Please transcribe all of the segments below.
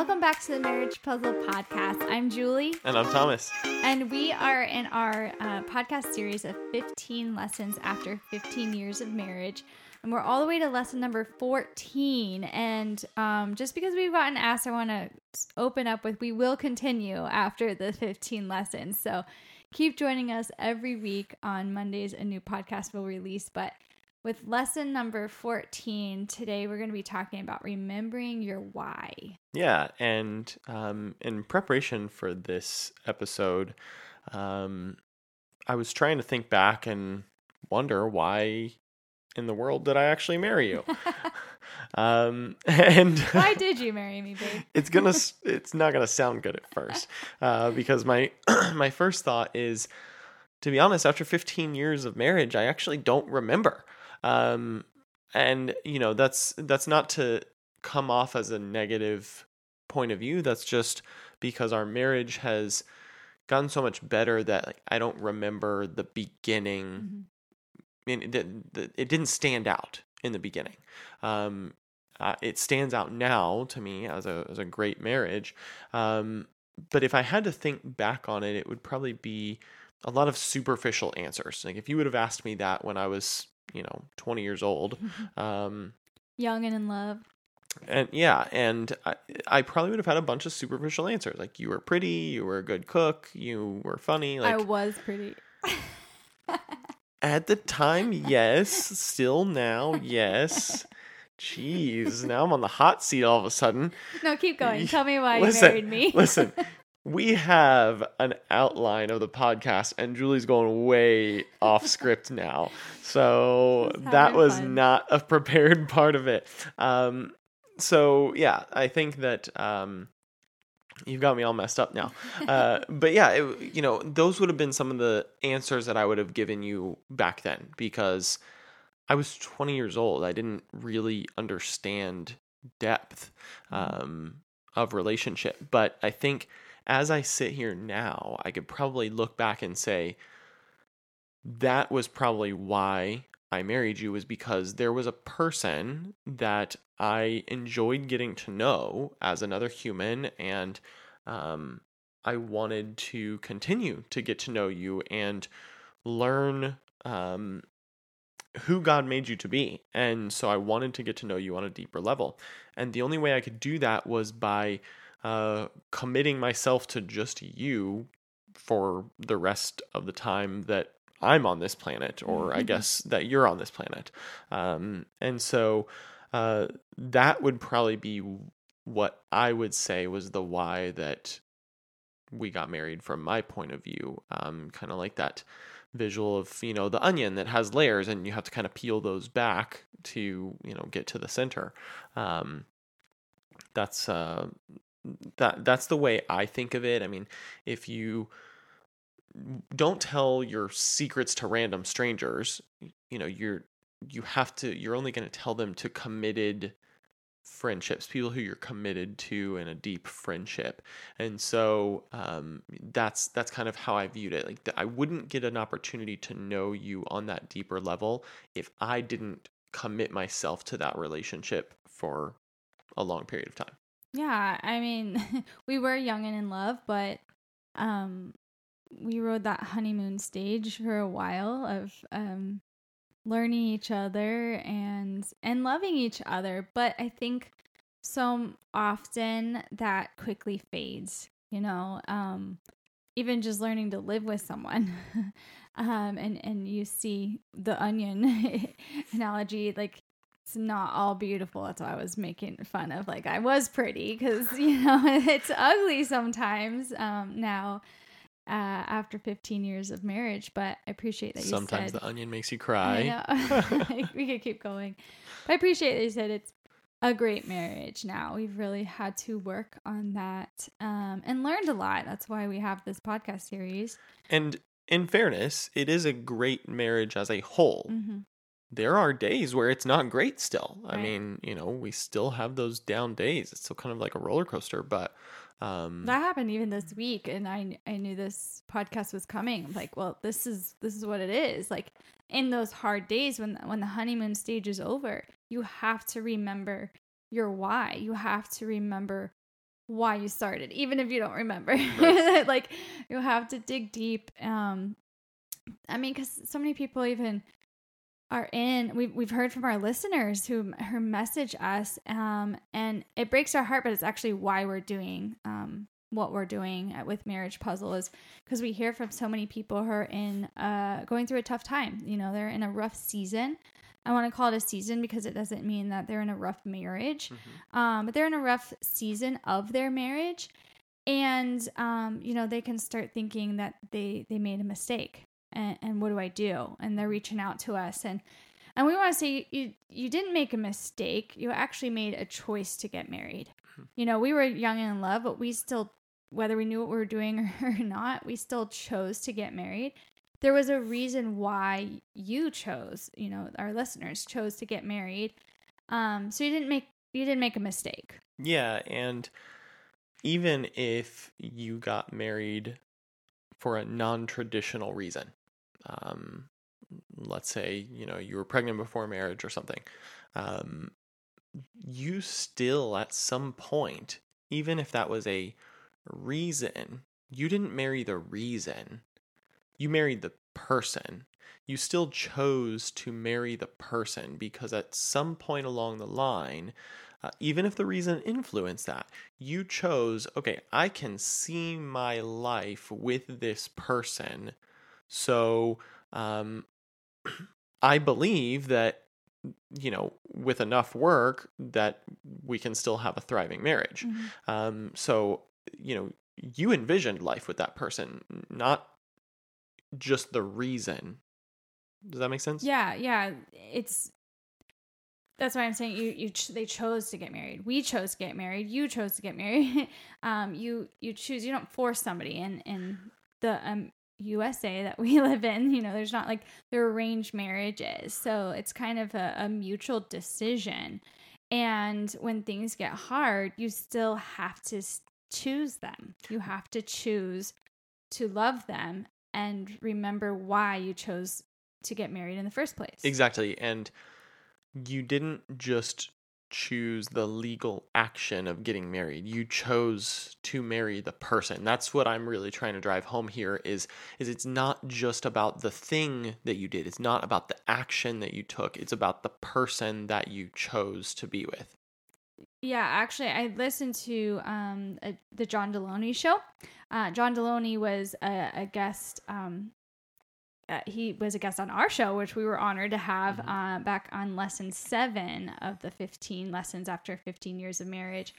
Welcome back to the Marriage Puzzle Podcast. I'm Julie. And I'm Thomas. And we are in our uh, podcast series of 15 lessons after 15 years of marriage. And we're all the way to lesson number 14. And um, just because we've gotten asked, I want to open up with we will continue after the 15 lessons. So keep joining us every week on Mondays. A new podcast will release. But with lesson number 14, today we're going to be talking about remembering your why. Yeah. And um, in preparation for this episode, um, I was trying to think back and wonder why in the world did I actually marry you? um, and why did you marry me, babe? it's gonna, it's not gonna sound good at first, uh, because my my first thought is, to be honest, after 15 years of marriage, I actually don't remember. Um, and you know that's that's not to come off as a negative point of view. That's just because our marriage has gotten so much better that like I don't remember the beginning. Mm-hmm. It, the, it didn't stand out in the beginning. Um, uh, it stands out now to me as a as a great marriage. Um, but if I had to think back on it, it would probably be a lot of superficial answers. Like if you would have asked me that when I was you know 20 years old um young and in love and yeah and I, I probably would have had a bunch of superficial answers like you were pretty you were a good cook you were funny like i was pretty at the time yes still now yes Jeez, now I'm on the hot seat all of a sudden. No, keep going. Tell me why listen, you married me. listen, we have an outline of the podcast and julie's going way off script now. So that was fun. not a prepared part of it. Um, so yeah i think that um, you've got me all messed up now. Uh, but yeah it, you know those would have been some of the answers that i would have given you back then because i was 20 years old. I didn't really understand depth mm-hmm. um, of relationship. But i think as I sit here now, I could probably look back and say, that was probably why I married you, was because there was a person that I enjoyed getting to know as another human, and um, I wanted to continue to get to know you and learn um, who God made you to be. And so I wanted to get to know you on a deeper level. And the only way I could do that was by uh, committing myself to just you for the rest of the time that I'm on this planet, or mm-hmm. I guess that you're on this planet. Um, and so uh, that would probably be what I would say was the why that we got married from my point of view. Um, kind of like that visual of you know the onion that has layers, and you have to kind of peel those back to you know get to the center. Um, that's uh, that that's the way I think of it. I mean, if you don't tell your secrets to random strangers, you know, you're you have to you're only going to tell them to committed friendships, people who you're committed to in a deep friendship. And so um, that's that's kind of how I viewed it. Like I wouldn't get an opportunity to know you on that deeper level if I didn't commit myself to that relationship for a long period of time. Yeah, I mean, we were young and in love, but um we rode that honeymoon stage for a while of um learning each other and and loving each other, but I think so often that quickly fades, you know. Um even just learning to live with someone. um and and you see the onion analogy like it's not all beautiful. That's why I was making fun of. Like I was pretty because you know it's ugly sometimes. Um, now, uh, after 15 years of marriage, but I appreciate that you sometimes said, the onion makes you cry. we could keep going, but I appreciate that you said it's a great marriage. Now we've really had to work on that um, and learned a lot. That's why we have this podcast series. And in fairness, it is a great marriage as a whole. Mm-hmm there are days where it's not great still. Right. I mean, you know, we still have those down days. It's still kind of like a roller coaster, but um that happened even this week and I I knew this podcast was coming. I'm like, well, this is this is what it is. Like in those hard days when when the honeymoon stage is over, you have to remember your why. You have to remember why you started, even if you don't remember. Right. like you have to dig deep. Um, I mean, because so many people even are in. We've we've heard from our listeners who who message us, um, and it breaks our heart, but it's actually why we're doing um what we're doing at, with marriage puzzle is because we hear from so many people who are in uh going through a tough time. You know, they're in a rough season. I want to call it a season because it doesn't mean that they're in a rough marriage, mm-hmm. um, but they're in a rough season of their marriage, and um, you know they can start thinking that they they made a mistake, and, and what do I do? And they're reaching out to us, and and we want to say you you didn't make a mistake. You actually made a choice to get married. Mm-hmm. You know, we were young and in love, but we still, whether we knew what we were doing or not, we still chose to get married there was a reason why you chose, you know, our listeners chose to get married. Um, so you didn't make you didn't make a mistake. Yeah, and even if you got married for a non-traditional reason, um, let's say you know you were pregnant before marriage or something, um, you still at some point, even if that was a reason, you didn't marry the reason you married the person. You still chose to marry the person because at some point along the line, uh, even if the reason influenced that, you chose, okay, I can see my life with this person. So um, I believe that, you know, with enough work, that we can still have a thriving marriage. Mm-hmm. Um, so, you know, you envisioned life with that person, not just the reason. Does that make sense? Yeah, yeah. It's that's why I'm saying you you ch- they chose to get married. We chose to get married. You chose to get married. um, you you choose. You don't force somebody And and the um USA that we live in. You know, there's not like they're arranged marriages, so it's kind of a, a mutual decision. And when things get hard, you still have to choose them. You have to choose to love them and remember why you chose to get married in the first place. Exactly. And you didn't just choose the legal action of getting married. You chose to marry the person. That's what I'm really trying to drive home here is is it's not just about the thing that you did. It's not about the action that you took. It's about the person that you chose to be with. Yeah, actually, I listened to um, a, the John Delony show. Uh, John Delony was a, a guest. Um, uh, he was a guest on our show, which we were honored to have mm-hmm. uh, back on lesson seven of the 15 lessons after 15 years of marriage,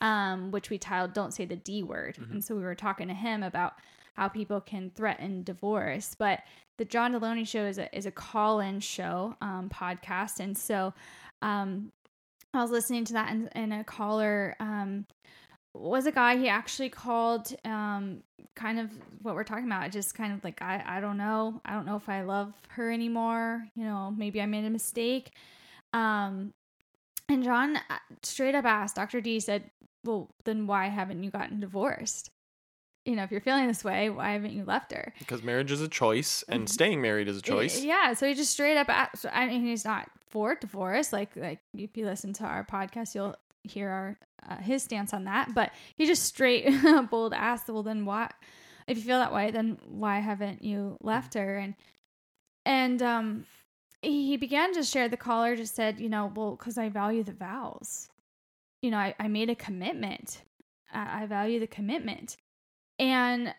um, which we titled Don't Say the D Word. Mm-hmm. And so we were talking to him about how people can threaten divorce. But the John Delony show is a, is a call in show um, podcast. And so um, I was listening to that and, and a caller um, was a guy he actually called um, kind of what we're talking about just kind of like I, I don't know i don't know if i love her anymore you know maybe i made a mistake um, and john uh, straight up asked dr d said well then why haven't you gotten divorced you know if you're feeling this way why haven't you left her because marriage is a choice and mm-hmm. staying married is a choice yeah so he just straight up asked, i mean he's not for divorce. Like like if you listen to our podcast, you'll hear our uh, his stance on that. But he just straight bold asked, well then why? If you feel that way, then why haven't you left her? And and um he began to share the caller just said, you know, well, because I value the vows. You know, I, I made a commitment. I, I value the commitment. And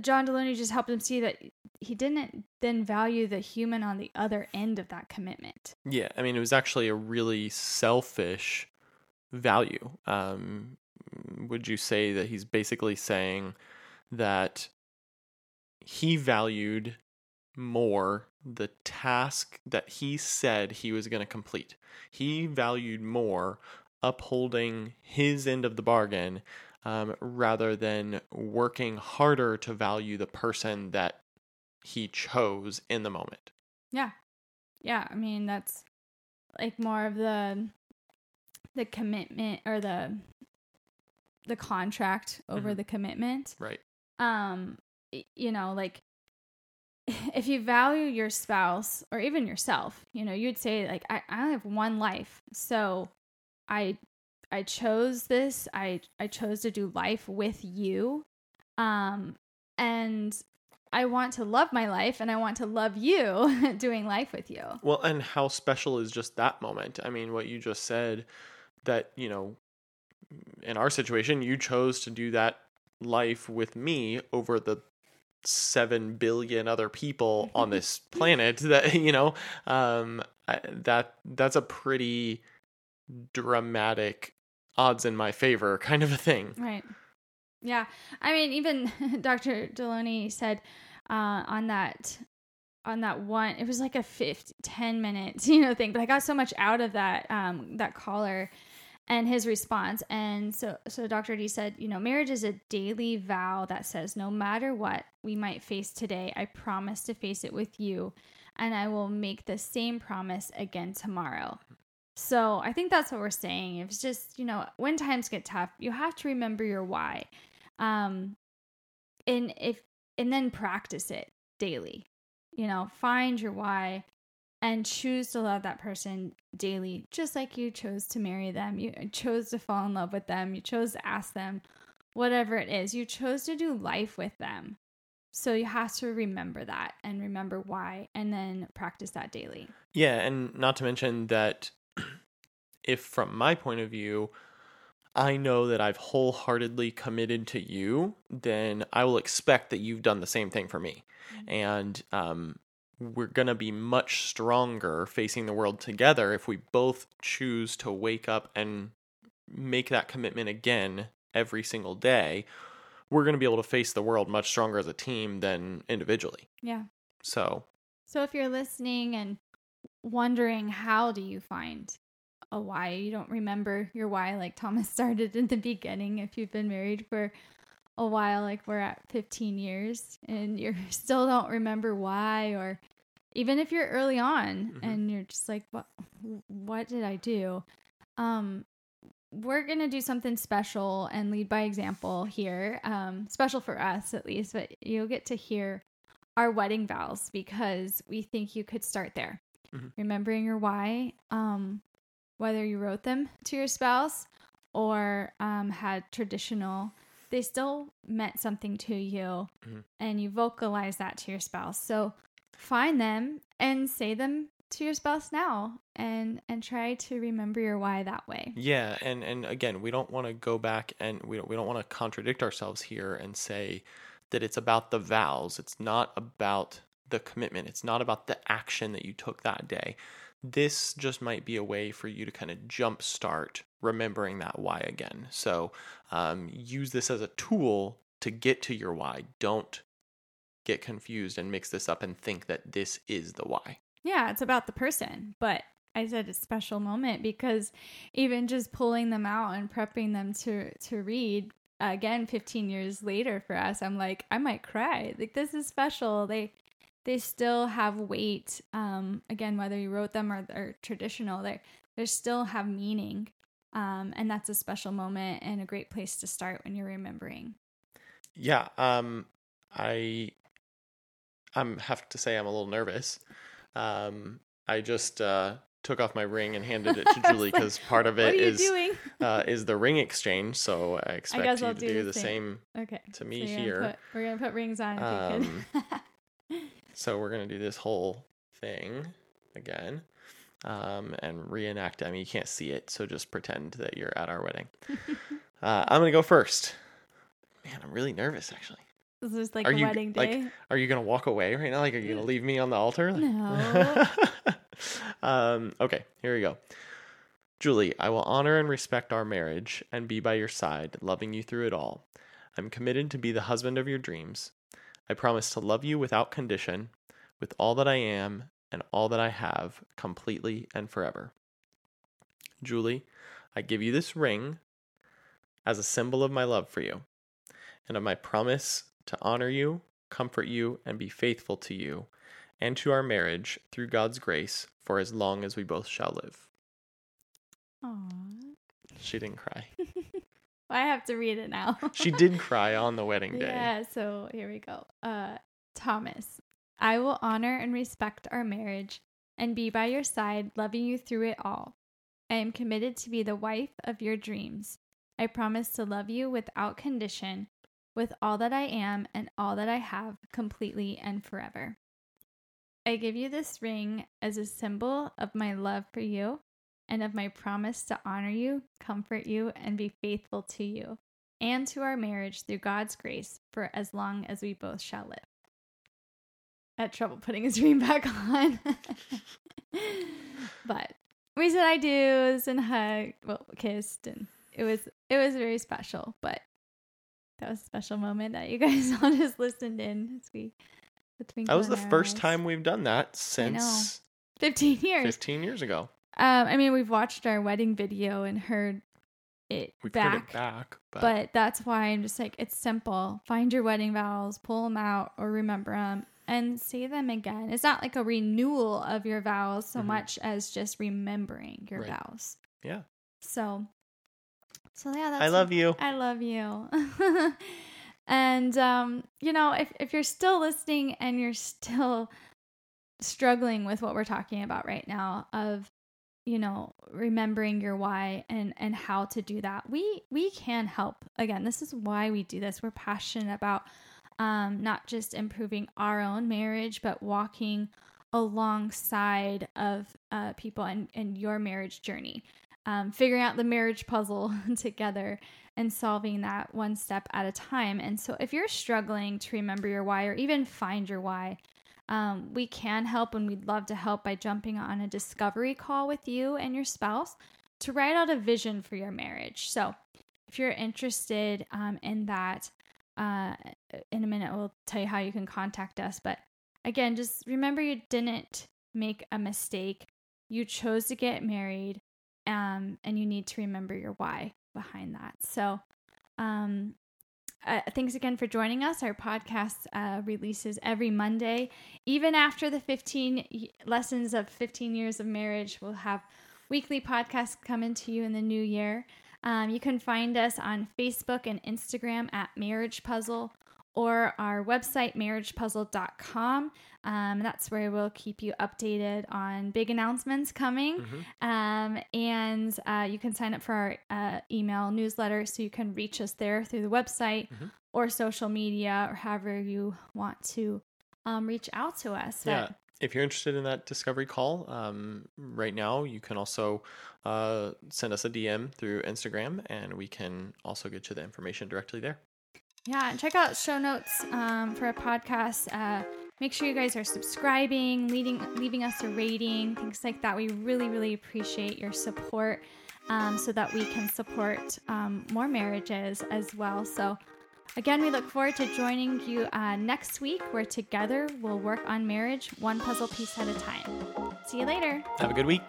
John Delony just helped him see that he didn't then value the human on the other end of that commitment. Yeah, I mean, it was actually a really selfish value. Um, would you say that he's basically saying that he valued more the task that he said he was going to complete? He valued more upholding his end of the bargain um, rather than working harder to value the person that he chose in the moment. Yeah. Yeah, I mean that's like more of the the commitment or the the contract over mm-hmm. the commitment. Right. Um you know, like if you value your spouse or even yourself, you know, you'd say like I, I only have one life. So I I chose this. I I chose to do life with you. Um and I want to love my life and I want to love you doing life with you. Well, and how special is just that moment? I mean, what you just said that, you know, in our situation, you chose to do that life with me over the 7 billion other people on this planet that, you know, um that that's a pretty dramatic odds in my favor kind of a thing. Right. Yeah. I mean, even Dr. Delony said uh, on that on that one it was like a 50 10 minutes you know thing but i got so much out of that um that caller and his response and so so dr d said you know marriage is a daily vow that says no matter what we might face today i promise to face it with you and i will make the same promise again tomorrow so i think that's what we're saying. It's just you know when times get tough you have to remember your why. Um and if and then practice it daily. You know find your why and choose to love that person daily just like you chose to marry them. You chose to fall in love with them. You chose to ask them whatever it is. You chose to do life with them. So you have to remember that and remember why and then practice that daily. Yeah and not to mention that if from my point of view I know that I've wholeheartedly committed to you, then I will expect that you've done the same thing for me. Mm-hmm. And um, we're going to be much stronger facing the world together if we both choose to wake up and make that commitment again every single day. We're going to be able to face the world much stronger as a team than individually. Yeah. So, so if you're listening and wondering how do you find a why. You don't remember your why like Thomas started in the beginning if you've been married for a while, like we're at 15 years, and you still don't remember why, or even if you're early on mm-hmm. and you're just like, what, what did I do? Um, we're gonna do something special and lead by example here. Um, special for us at least, but you'll get to hear our wedding vows because we think you could start there. Mm-hmm. Remembering your why. Um, whether you wrote them to your spouse or um, had traditional, they still meant something to you mm-hmm. and you vocalize that to your spouse. So find them and say them to your spouse now and and try to remember your why that way. Yeah, and and again, we don't want to go back and we don't, we don't want to contradict ourselves here and say that it's about the vows. It's not about the commitment. It's not about the action that you took that day this just might be a way for you to kind of jumpstart remembering that why again. So um, use this as a tool to get to your why. Don't get confused and mix this up and think that this is the why. Yeah, it's about the person, but I said a special moment because even just pulling them out and prepping them to to read again 15 years later for us, I'm like I might cry. Like this is special. They they still have weight. Um, again, whether you wrote them or they're traditional, they they still have meaning. Um, and that's a special moment and a great place to start when you're remembering. Yeah, um, I I'm have to say I'm a little nervous. Um, I just uh, took off my ring and handed it to Julie because like, part of it is uh, is the ring exchange. So I expect I you I'll to do, do the same, same okay. to me so here. Gonna put, we're gonna put rings on. Um, So we're gonna do this whole thing again. Um, and reenact I mean, You can't see it, so just pretend that you're at our wedding. uh, I'm gonna go first. Man, I'm really nervous actually. This is like are a you, wedding day. Like, are you gonna walk away right now? Like, are you gonna leave me on the altar? No. um, okay, here we go. Julie, I will honor and respect our marriage and be by your side, loving you through it all. I'm committed to be the husband of your dreams. I promise to love you without condition, with all that I am and all that I have, completely and forever. Julie, I give you this ring as a symbol of my love for you and of my promise to honor you, comfort you, and be faithful to you and to our marriage through God's grace for as long as we both shall live. Aww. She didn't cry. I have to read it now. she did cry on the wedding day. Yeah, so here we go. Uh Thomas, I will honor and respect our marriage and be by your side, loving you through it all. I am committed to be the wife of your dreams. I promise to love you without condition, with all that I am and all that I have, completely and forever. I give you this ring as a symbol of my love for you and of my promise to honor you, comfort you, and be faithful to you and to our marriage through God's grace for as long as we both shall live. I had trouble putting his ring back on. but we said I do's and hugged, well, kissed, and it was it was very special. But that was a special moment that you guys all just listened in as we. That was the first eyes. time we've done that since fifteen years. Fifteen years ago. Um, I mean, we've watched our wedding video and heard it we back. It back but. but that's why I'm just like, it's simple. Find your wedding vows, pull them out, or remember them, and say them again. It's not like a renewal of your vows so mm-hmm. much as just remembering your right. vows. Yeah. So, so yeah, that's I love you. I love you. and um, you know, if if you're still listening and you're still struggling with what we're talking about right now of you know remembering your why and and how to do that. We we can help. Again this is why we do this. We're passionate about um, not just improving our own marriage, but walking alongside of uh, people and, and your marriage journey, um, figuring out the marriage puzzle together and solving that one step at a time. And so, if you're struggling to remember your why or even find your why, um, we can help and we'd love to help by jumping on a discovery call with you and your spouse to write out a vision for your marriage. So, if you're interested um, in that, uh, in a minute, we'll tell you how you can contact us. But again, just remember you didn't make a mistake. You chose to get married, um, and you need to remember your why behind that. So, um, uh, thanks again for joining us. Our podcast uh, releases every Monday. Even after the 15 lessons of 15 years of marriage, we'll have weekly podcasts coming to you in the new year. Um, you can find us on Facebook and Instagram at Marriage Puzzle or our website, marriagepuzzle.com. Um, that's where we'll keep you updated on big announcements coming. Mm-hmm. Um, and uh, you can sign up for our uh, email newsletter so you can reach us there through the website mm-hmm. or social media or however you want to um, reach out to us. Yeah. If you're interested in that discovery call um, right now, you can also uh, send us a DM through Instagram and we can also get you the information directly there. Yeah, and check out show notes um, for a podcast. Uh, make sure you guys are subscribing, leading, leaving us a rating, things like that. We really, really appreciate your support um, so that we can support um, more marriages as well. So, Again, we look forward to joining you uh, next week where together we'll work on marriage one puzzle piece at a time. See you later. Have a good week.